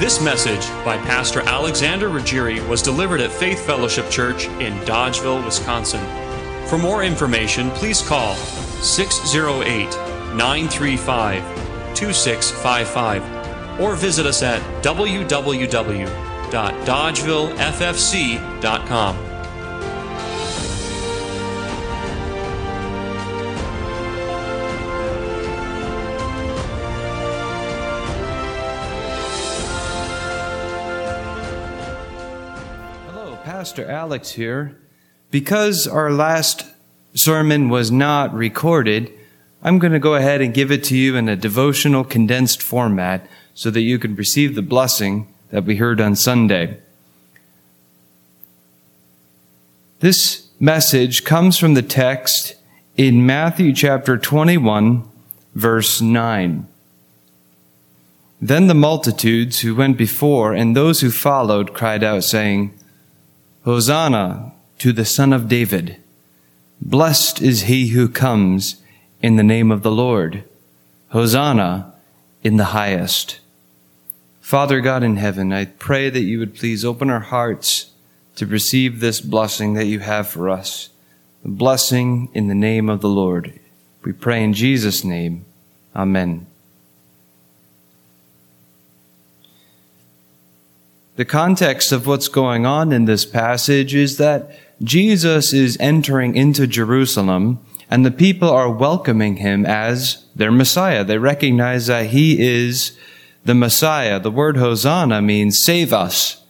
This message by Pastor Alexander Ruggieri was delivered at Faith Fellowship Church in Dodgeville, Wisconsin. For more information, please call 608 935 2655 or visit us at www.dodgevilleffc.com. Pastor Alex here. Because our last sermon was not recorded, I'm going to go ahead and give it to you in a devotional condensed format so that you can receive the blessing that we heard on Sunday. This message comes from the text in Matthew chapter 21, verse 9. Then the multitudes who went before and those who followed cried out, saying, Hosanna to the Son of David. Blessed is he who comes in the name of the Lord. Hosanna in the highest. Father God in heaven, I pray that you would please open our hearts to receive this blessing that you have for us. The blessing in the name of the Lord. We pray in Jesus' name. Amen. The context of what's going on in this passage is that Jesus is entering into Jerusalem and the people are welcoming him as their Messiah. They recognize that he is the Messiah. The word Hosanna means save us.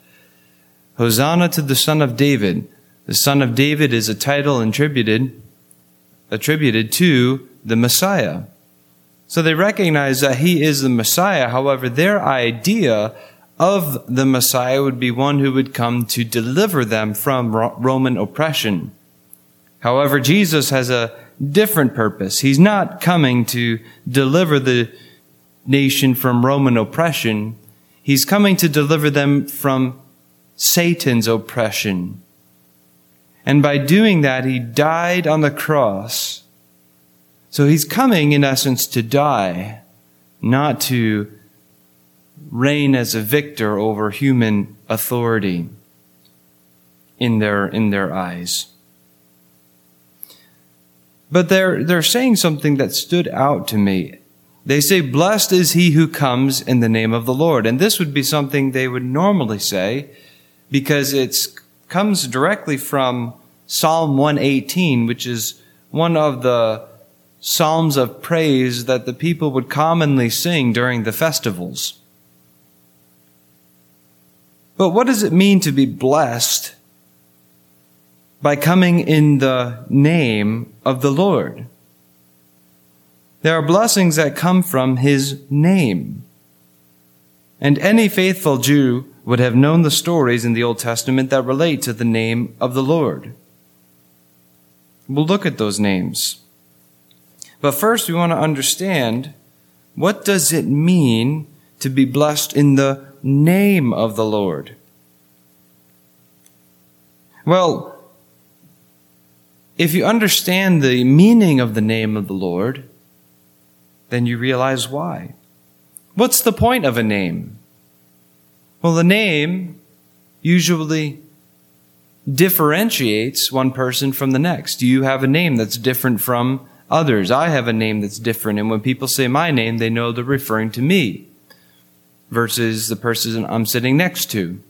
Hosanna to the Son of David. The Son of David is a title attributed, attributed to the Messiah. So they recognize that he is the Messiah. However, their idea of the Messiah would be one who would come to deliver them from Roman oppression. However, Jesus has a different purpose. He's not coming to deliver the nation from Roman oppression. He's coming to deliver them from Satan's oppression. And by doing that, he died on the cross. So he's coming, in essence, to die, not to reign as a victor over human authority in their, in their eyes. But they're, they're saying something that stood out to me. They say, blessed is he who comes in the name of the Lord. And this would be something they would normally say because it comes directly from Psalm 118, which is one of the psalms of praise that the people would commonly sing during the festivals. But what does it mean to be blessed by coming in the name of the Lord? There are blessings that come from his name. And any faithful Jew would have known the stories in the Old Testament that relate to the name of the Lord. We'll look at those names. But first we want to understand what does it mean to be blessed in the name of the Lord? Well, if you understand the meaning of the name of the Lord, then you realize why. What's the point of a name? Well, the name usually differentiates one person from the next. You have a name that's different from others. I have a name that's different. And when people say my name, they know they're referring to me versus the person I'm sitting next to.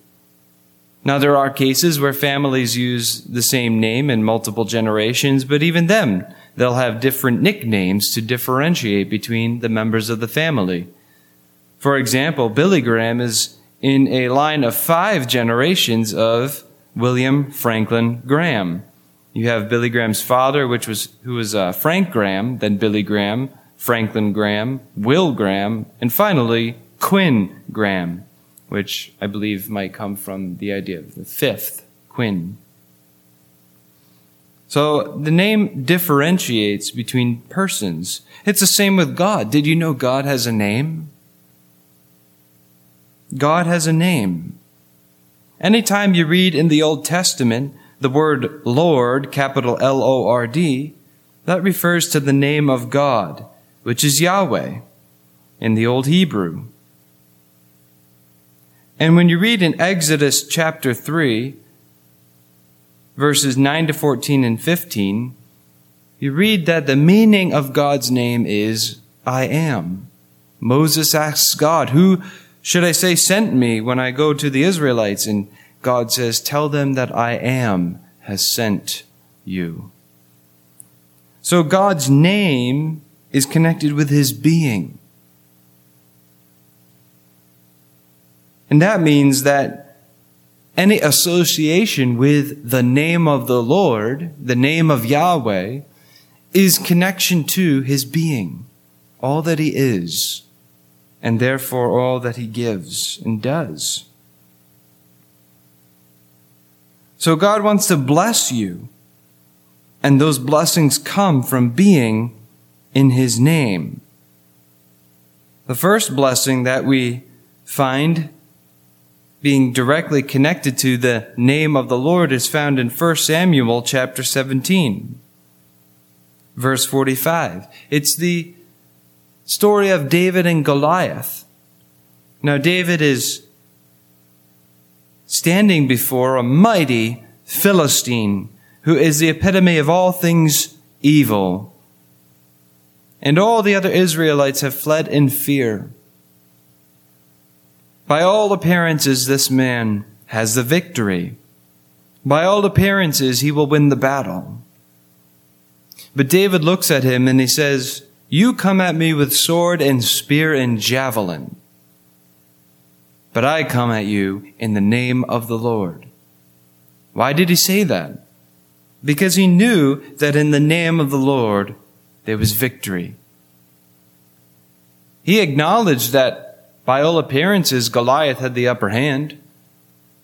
Now, there are cases where families use the same name in multiple generations, but even then, they'll have different nicknames to differentiate between the members of the family. For example, Billy Graham is in a line of five generations of William Franklin Graham. You have Billy Graham's father, which was, who was uh, Frank Graham, then Billy Graham, Franklin Graham, Will Graham, and finally Quinn Graham, which I believe might come from the idea of the fifth, Quinn. So the name differentiates between persons. It's the same with God. Did you know God has a name? God has a name. Anytime you read in the Old Testament the word Lord, capital L O R D, that refers to the name of God, which is Yahweh in the Old Hebrew. And when you read in Exodus chapter 3, verses 9 to 14 and 15, you read that the meaning of God's name is I am. Moses asks God, Who should I say sent me when I go to the Israelites? And God says, Tell them that I am has sent you. So God's name is connected with his being. And that means that any association with the name of the Lord, the name of Yahweh, is connection to his being, all that he is, and therefore all that he gives and does. So God wants to bless you, and those blessings come from being in his name. The first blessing that we find being directly connected to the name of the Lord is found in 1 Samuel chapter 17, verse 45. It's the story of David and Goliath. Now, David is standing before a mighty Philistine who is the epitome of all things evil. And all the other Israelites have fled in fear. By all appearances, this man has the victory. By all appearances, he will win the battle. But David looks at him and he says, You come at me with sword and spear and javelin. But I come at you in the name of the Lord. Why did he say that? Because he knew that in the name of the Lord there was victory. He acknowledged that by all appearances, Goliath had the upper hand.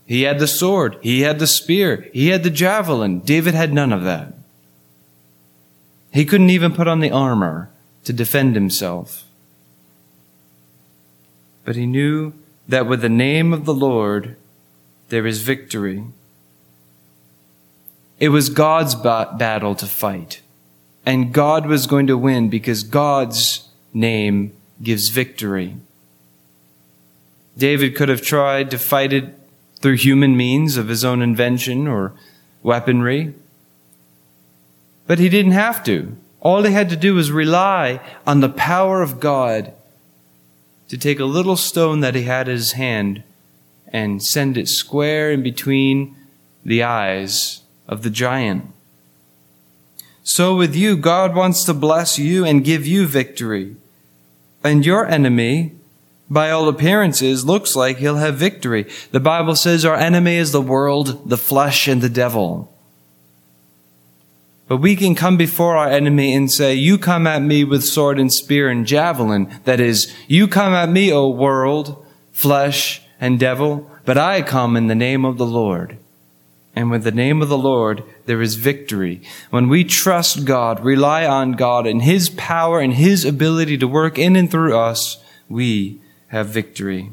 He had the sword. He had the spear. He had the javelin. David had none of that. He couldn't even put on the armor to defend himself. But he knew that with the name of the Lord, there is victory. It was God's battle to fight. And God was going to win because God's name gives victory. David could have tried to fight it through human means of his own invention or weaponry. But he didn't have to. All he had to do was rely on the power of God to take a little stone that he had in his hand and send it square in between the eyes of the giant. So with you, God wants to bless you and give you victory. And your enemy by all appearances, looks like he'll have victory. The Bible says our enemy is the world, the flesh, and the devil. But we can come before our enemy and say, You come at me with sword and spear and javelin. That is, you come at me, O world, flesh, and devil, but I come in the name of the Lord. And with the name of the Lord, there is victory. When we trust God, rely on God and His power and His ability to work in and through us, we have victory.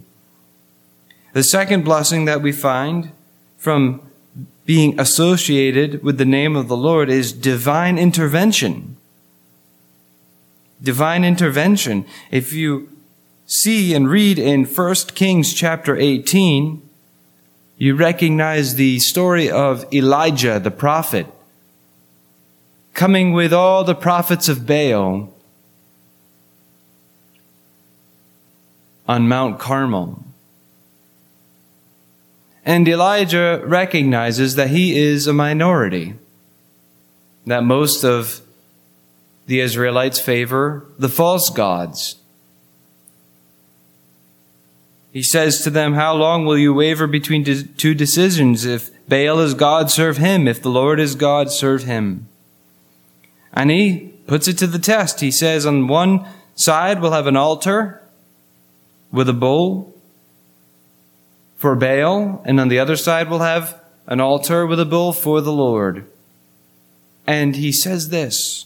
The second blessing that we find from being associated with the name of the Lord is divine intervention. Divine intervention. If you see and read in 1 Kings chapter 18, you recognize the story of Elijah the prophet coming with all the prophets of Baal on Mount Carmel. And Elijah recognizes that he is a minority, that most of the Israelites favor the false gods. He says to them, How long will you waver between two decisions? If Baal is God, serve him. If the Lord is God, serve him. And he puts it to the test. He says, On one side, we'll have an altar with a bull for Baal, and on the other side we'll have an altar with a bull for the Lord. And he says this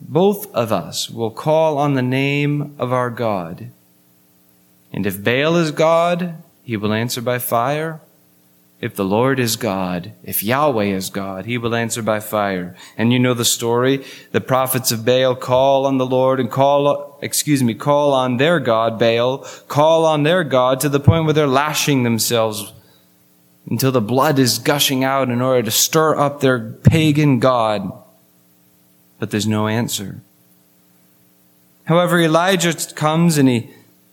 both of us will call on the name of our God. And if Baal is God, he will answer by fire. If the Lord is God, if Yahweh is God, he will answer by fire. And you know the story. The prophets of Baal call on the Lord and call, excuse me, call on their God, Baal, call on their God to the point where they're lashing themselves until the blood is gushing out in order to stir up their pagan God. But there's no answer. However, Elijah comes and he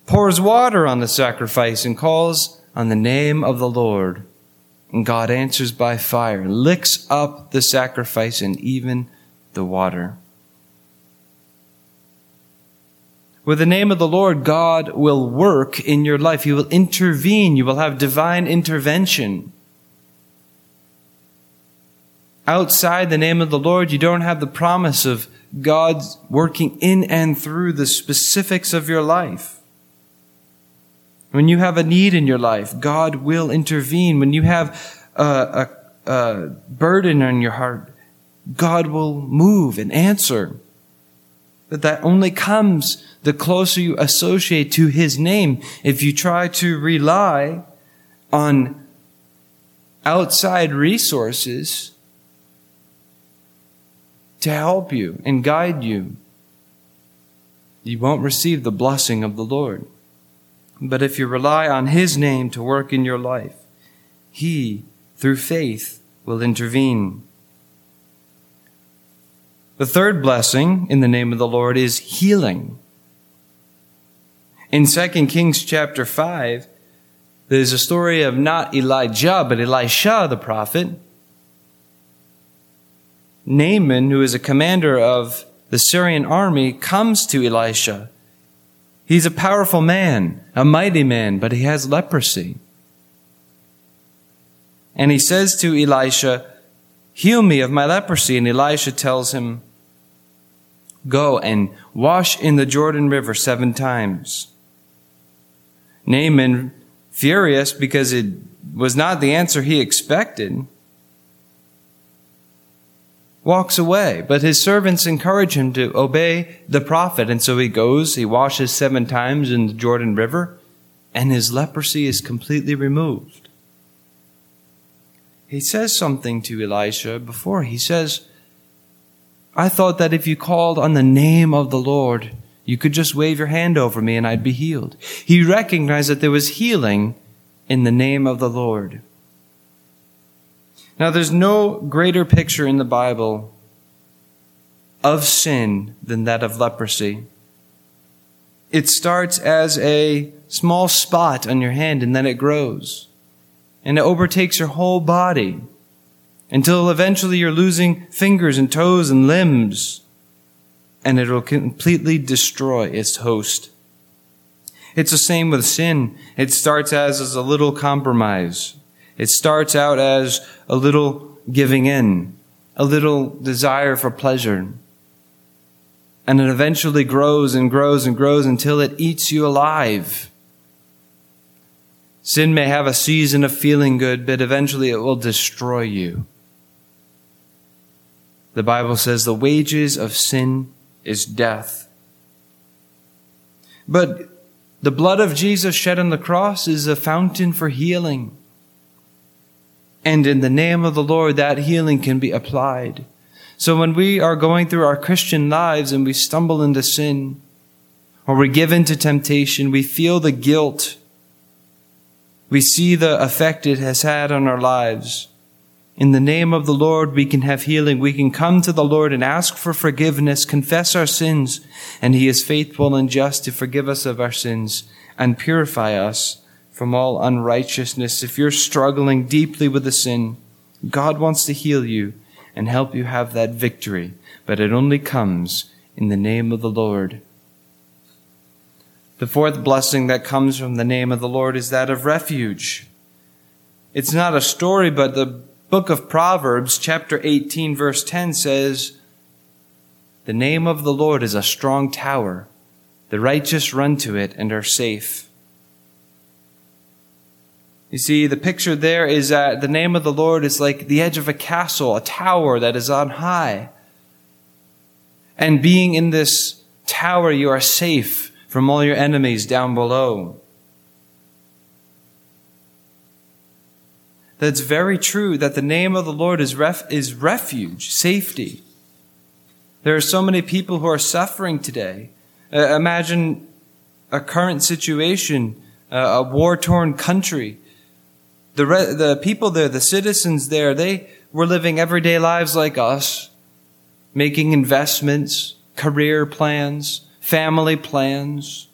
pours water on the sacrifice and calls on the name of the Lord. And God answers by fire, licks up the sacrifice and even the water. With the name of the Lord, God will work in your life. He will intervene. You will have divine intervention. Outside the name of the Lord, you don't have the promise of God's working in and through the specifics of your life. When you have a need in your life, God will intervene. When you have a, a, a burden on your heart, God will move and answer. But that only comes the closer you associate to His name. If you try to rely on outside resources to help you and guide you, you won't receive the blessing of the Lord. But if you rely on His name to work in your life, He, through faith, will intervene. The third blessing in the name of the Lord is healing. In 2 Kings chapter 5, there's a story of not Elijah, but Elisha the prophet. Naaman, who is a commander of the Syrian army, comes to Elisha He's a powerful man, a mighty man, but he has leprosy. And he says to Elisha, Heal me of my leprosy. And Elisha tells him, Go and wash in the Jordan River seven times. Naaman, furious because it was not the answer he expected, walks away. But his servants encourage him to obey the prophet. And so he goes, he washes seven times in the Jordan River, and his leprosy is completely removed. He says something to Elisha before. He says, I thought that if you called on the name of the Lord, you could just wave your hand over me and I'd be healed. He recognized that there was healing in the name of the Lord. Now, there's no greater picture in the Bible of sin than that of leprosy. It starts as a small spot on your hand and then it grows. And it overtakes your whole body until eventually you're losing fingers and toes and limbs. And it will completely destroy its host. It's the same with sin. It starts as, as a little compromise. It starts out as a little giving in, a little desire for pleasure. And it eventually grows and grows and grows until it eats you alive. Sin may have a season of feeling good, but eventually it will destroy you. The Bible says the wages of sin is death. But the blood of Jesus shed on the cross is a fountain for healing. And in the name of the Lord, that healing can be applied. So when we are going through our Christian lives and we stumble into sin, or we give in to temptation, we feel the guilt. We see the effect it has had on our lives. In the name of the Lord, we can have healing. We can come to the Lord and ask for forgiveness, confess our sins, and He is faithful and just to forgive us of our sins and purify us from all unrighteousness. If you're struggling deeply with a sin, God wants to heal you and help you have that victory, but it only comes in the name of the Lord. The fourth blessing that comes from the name of the Lord is that of refuge. It's not a story, but the book of Proverbs, chapter 18, verse 10 says, The name of the Lord is a strong tower. The righteous run to it and are safe. You see, the picture there is that the name of the Lord is like the edge of a castle, a tower that is on high. And being in this tower, you are safe from all your enemies down below. That's very true that the name of the Lord is, ref- is refuge, safety. There are so many people who are suffering today. Uh, imagine a current situation, uh, a war torn country. The, re- the people there, the citizens there, they were living everyday lives like us, making investments, career plans, family plans.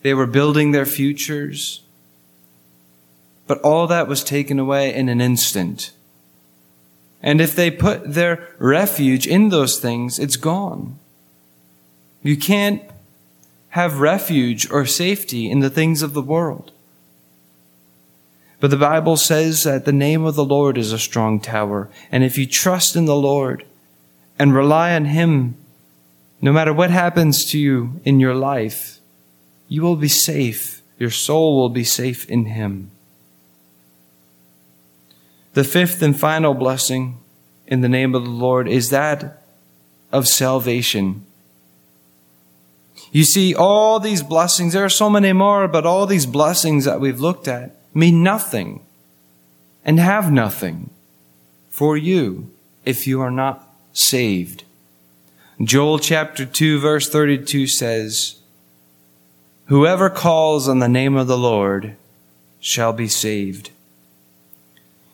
They were building their futures. But all that was taken away in an instant. And if they put their refuge in those things, it's gone. You can't have refuge or safety in the things of the world. But the Bible says that the name of the Lord is a strong tower. And if you trust in the Lord and rely on Him, no matter what happens to you in your life, you will be safe. Your soul will be safe in Him. The fifth and final blessing in the name of the Lord is that of salvation. You see, all these blessings, there are so many more, but all these blessings that we've looked at mean nothing and have nothing for you if you are not saved. Joel chapter 2 verse 32 says, Whoever calls on the name of the Lord shall be saved.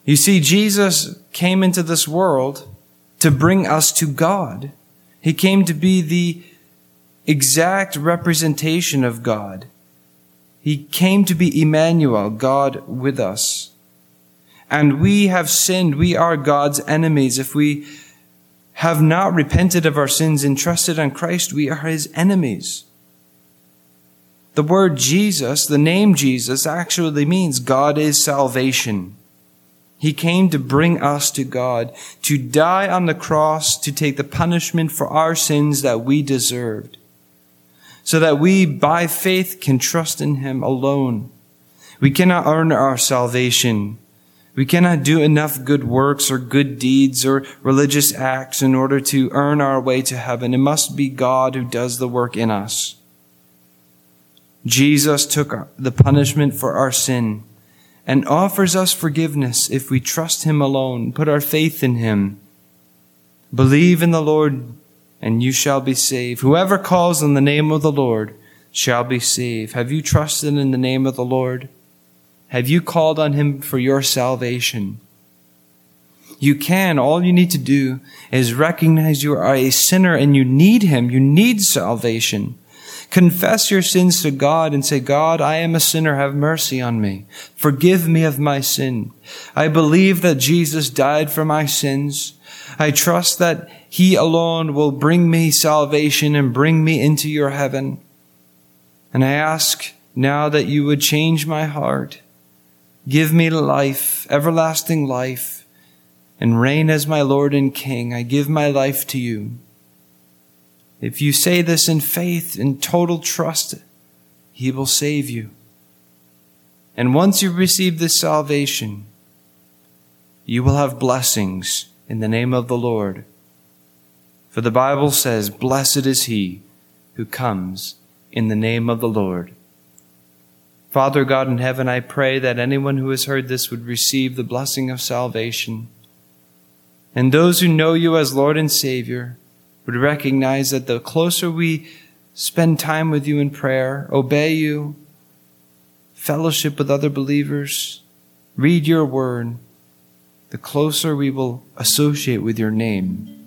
You see, Jesus came into this world to bring us to God. He came to be the exact representation of God. He came to be Emmanuel, God with us. And we have sinned. We are God's enemies. If we have not repented of our sins and trusted on Christ, we are his enemies. The word Jesus, the name Jesus, actually means God is salvation. He came to bring us to God, to die on the cross, to take the punishment for our sins that we deserved, so that we, by faith, can trust in Him alone. We cannot earn our salvation. We cannot do enough good works or good deeds or religious acts in order to earn our way to heaven. It must be God who does the work in us. Jesus took the punishment for our sin and offers us forgiveness if we trust Him alone, put our faith in Him. Believe in the Lord, and you shall be saved. Whoever calls on the name of the Lord shall be saved. Have you trusted in the name of the Lord? Have you called on Him for your salvation? You can. All you need to do is recognize you are a sinner and you need Him. You need salvation. Confess your sins to God and say, God, I am a sinner. Have mercy on me. Forgive me of my sin. I believe that Jesus died for my sins. I trust that He alone will bring me salvation and bring me into your heaven. And I ask now that you would change my heart. Give me life, everlasting life, and reign as my Lord and King. I give my life to you. If you say this in faith and total trust, He will save you. And once you receive this salvation, you will have blessings in the name of the Lord. For the Bible says, Blessed is he who comes in the name of the Lord. Father God in heaven, I pray that anyone who has heard this would receive the blessing of salvation. And those who know you as Lord and Savior, would recognize that the closer we spend time with you in prayer, obey you, fellowship with other believers, read your word, the closer we will associate with your name,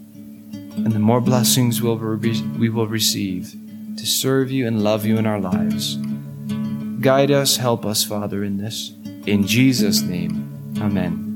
and the more blessings we'll re- we will receive to serve you and love you in our lives. Guide us, help us, Father, in this. In Jesus' name, amen.